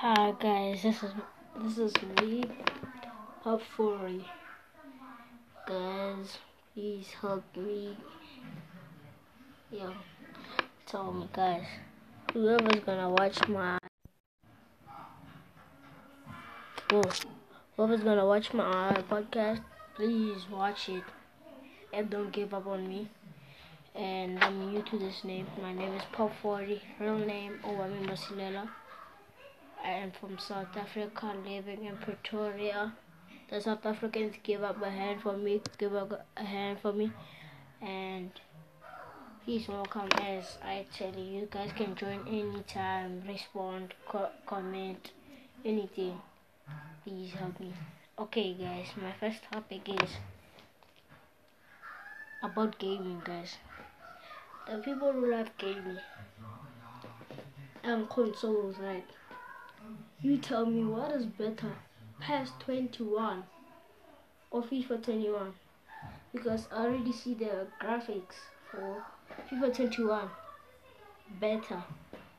Hi guys, this is this is me, Pop Fury. Guys, please help me. Yo, tell me guys, whoever's gonna watch my whoa, whoever's gonna watch my uh, podcast, please watch it and don't give up on me. And I'm new to this name. My name is Pop 40. Real name oh, I Owami Masilela. I am from South Africa, living in Pretoria. The South Africans give up a hand for me, give up a hand for me, and please welcome as I tell you. You guys can join anytime, respond, co- comment, anything. Please help me. Okay, guys, my first topic is about gaming, guys. The people who love gaming and consoles, right? You tell me what is better, PES 21 or FIFA 21? Because I already see the graphics for FIFA 21 better,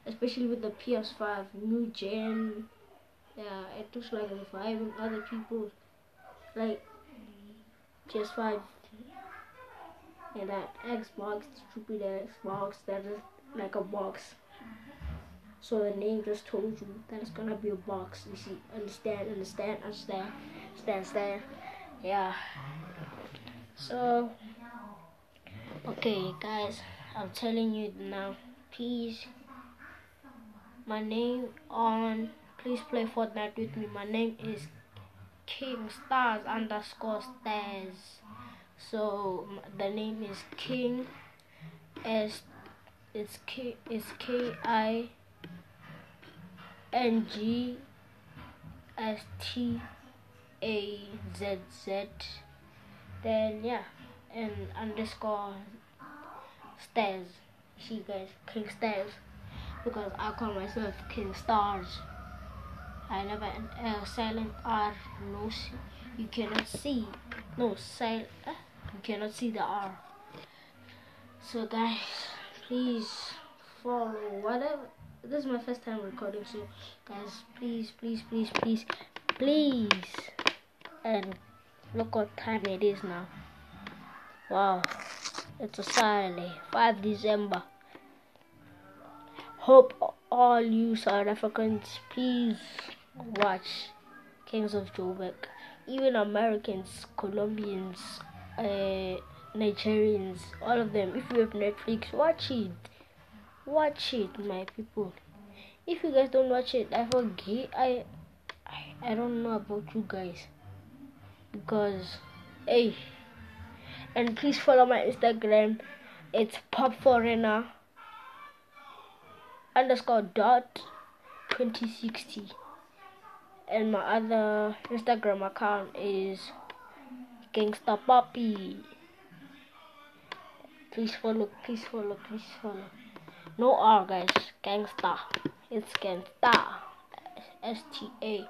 especially with the PS5 new gen. Yeah, it looks like reviving other people like PS5 and that Xbox, stupid Xbox that is like a box. So the name just told you that it's gonna be a box. You see, understand, understand, understand, understand, understand. Yeah. So, okay, guys, I'm telling you now. Please, my name on. Please play Fortnite with me. My name is King Stars underscore Stars. So the name is King. S. It's K. It's K I. N G S T A Z Z. Then yeah, and underscore stairs. See guys, King Stars, because I call myself King Stars. I never uh, silent R. No, you cannot see. No silent. Uh, you cannot see the R. So guys, please follow whatever this is my first time recording so guys please please please please please and look what time it is now. Wow it's a saturday 5 december. Hope all you south africans please watch kings of joburg. Even americans colombians uh, nigerians all of them if you have netflix watch it watch it my people. If you guys don't watch it i forget. I i, I don't know about you guys. Because hey. And please follow my instagram. It's pop foreigner underscore dot 2060 and my other instagram account is gangsta poppy. Please follow please follow please follow no R, guys. Gangsta. It's Gangsta. S T A.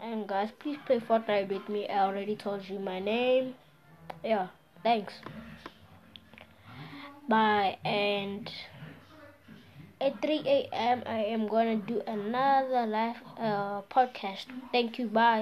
And guys, please play Fortnite with me. I already told you my name. Yeah, thanks. Bye. And at 3 a.m., I am gonna do another live uh, podcast. Thank you. Bye.